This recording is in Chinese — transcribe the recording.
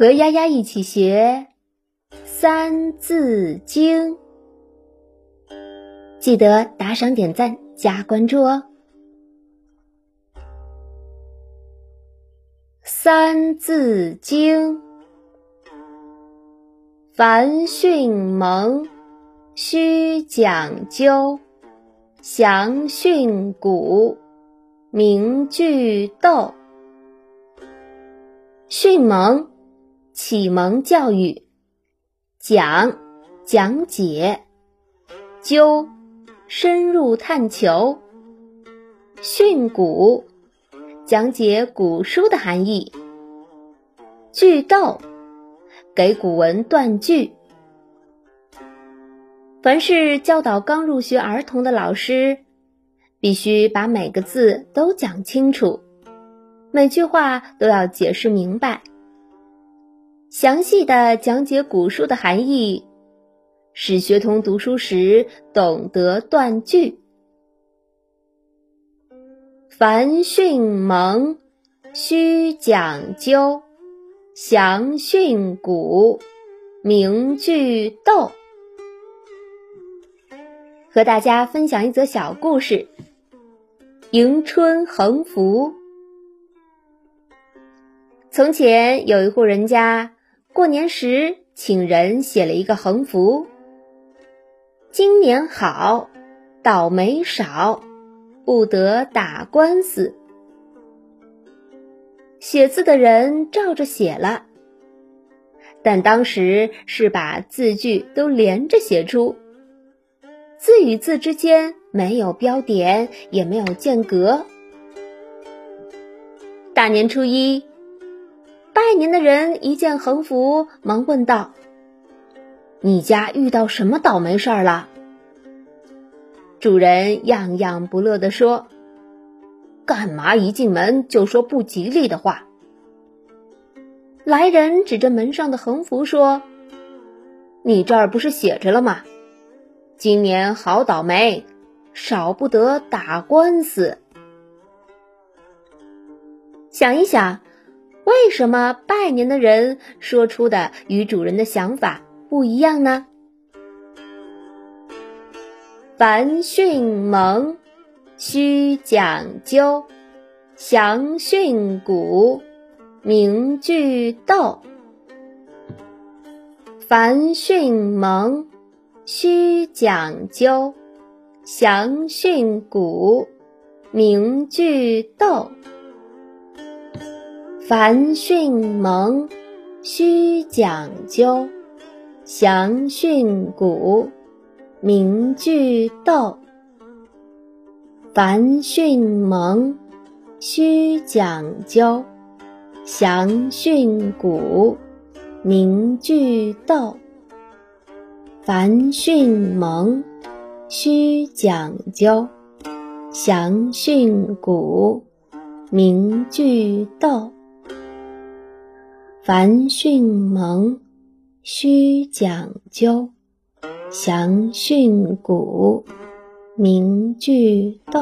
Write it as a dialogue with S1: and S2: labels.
S1: 和丫丫一起学《三字经》，记得打赏、点赞、加关注哦。《三字经》：凡训蒙，须讲究；详训古，明句读。训蒙。启蒙教育，讲讲解，究深入探求，训诂讲解古书的含义，句读给古文断句。凡是教导刚入学儿童的老师，必须把每个字都讲清楚，每句话都要解释明白。详细的讲解古书的含义，使学童读书时懂得断句。凡训蒙，须讲究；详训古，明句读。和大家分享一则小故事：迎春横幅。从前有一户人家。过年时，请人写了一个横幅：“今年好，倒霉少，不得打官司。”写字的人照着写了，但当时是把字句都连着写出，字与字之间没有标点，也没有间隔。大年初一。拜年的人一见横幅，忙问道：“你家遇到什么倒霉事儿了？”主人样样不乐地说：“干嘛一进门就说不吉利的话？”来人指着门上的横幅说：“你这儿不是写着了吗？今年好倒霉，少不得打官司。”想一想。为什么拜年的人说出的与主人的想法不一样呢？凡训蒙，须讲究；详训古，明句读。凡训蒙，须讲究；详训古，明句读。凡训蒙，须讲究；详训古，明句读。凡训蒙，须讲究；详训古，明句读。凡训蒙，须讲究；详训古，明句读。凡训蒙，须讲究；详训古，明句读。